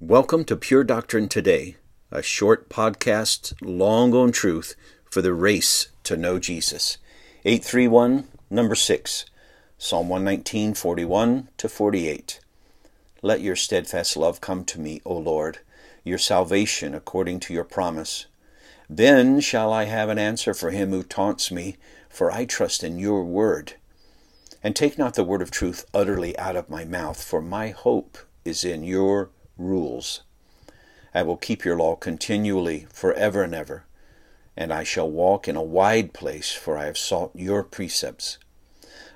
Welcome to Pure Doctrine Today, a short podcast, long on truth for the race to know Jesus. 831, number 6, Psalm 119, 41 to 48. Let your steadfast love come to me, O Lord, your salvation according to your promise. Then shall I have an answer for him who taunts me, for I trust in your word. And take not the word of truth utterly out of my mouth, for my hope is in your rules. I will keep your law continually, forever and ever, and I shall walk in a wide place, for I have sought your precepts.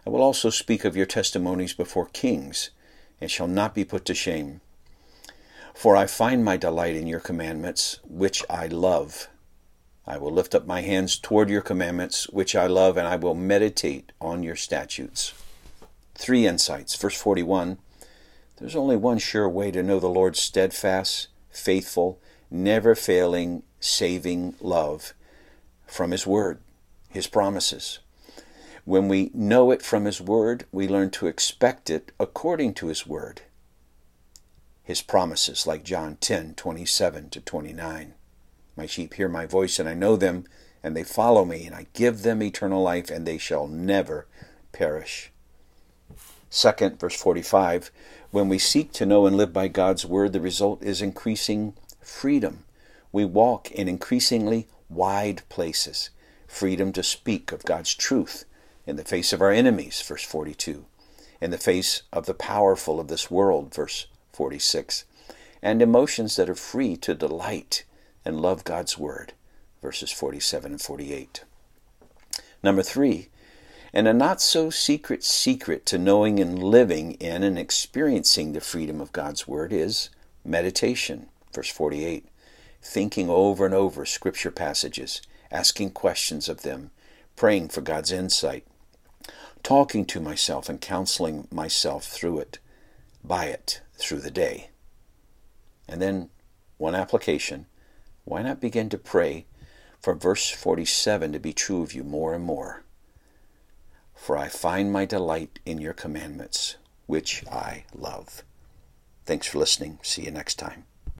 I will also speak of your testimonies before kings, and shall not be put to shame. For I find my delight in your commandments, which I love. I will lift up my hands toward your commandments, which I love, and I will meditate on your statutes. Three insights. Verse 41 there's only one sure way to know the Lord's steadfast, faithful, never failing, saving love from His Word, His promises. When we know it from His Word, we learn to expect it according to His Word. His promises, like John 10 27 to 29. My sheep hear my voice, and I know them, and they follow me, and I give them eternal life, and they shall never perish. Second, verse 45 when we seek to know and live by God's Word, the result is increasing freedom. We walk in increasingly wide places. Freedom to speak of God's truth in the face of our enemies, verse 42. In the face of the powerful of this world, verse 46. And emotions that are free to delight and love God's Word, verses 47 and 48. Number three, and a not so secret secret to knowing and living in and experiencing the freedom of God's Word is meditation. Verse 48 thinking over and over scripture passages, asking questions of them, praying for God's insight, talking to myself and counseling myself through it, by it, through the day. And then one application why not begin to pray for verse 47 to be true of you more and more? For I find my delight in your commandments, which I love. Thanks for listening. See you next time.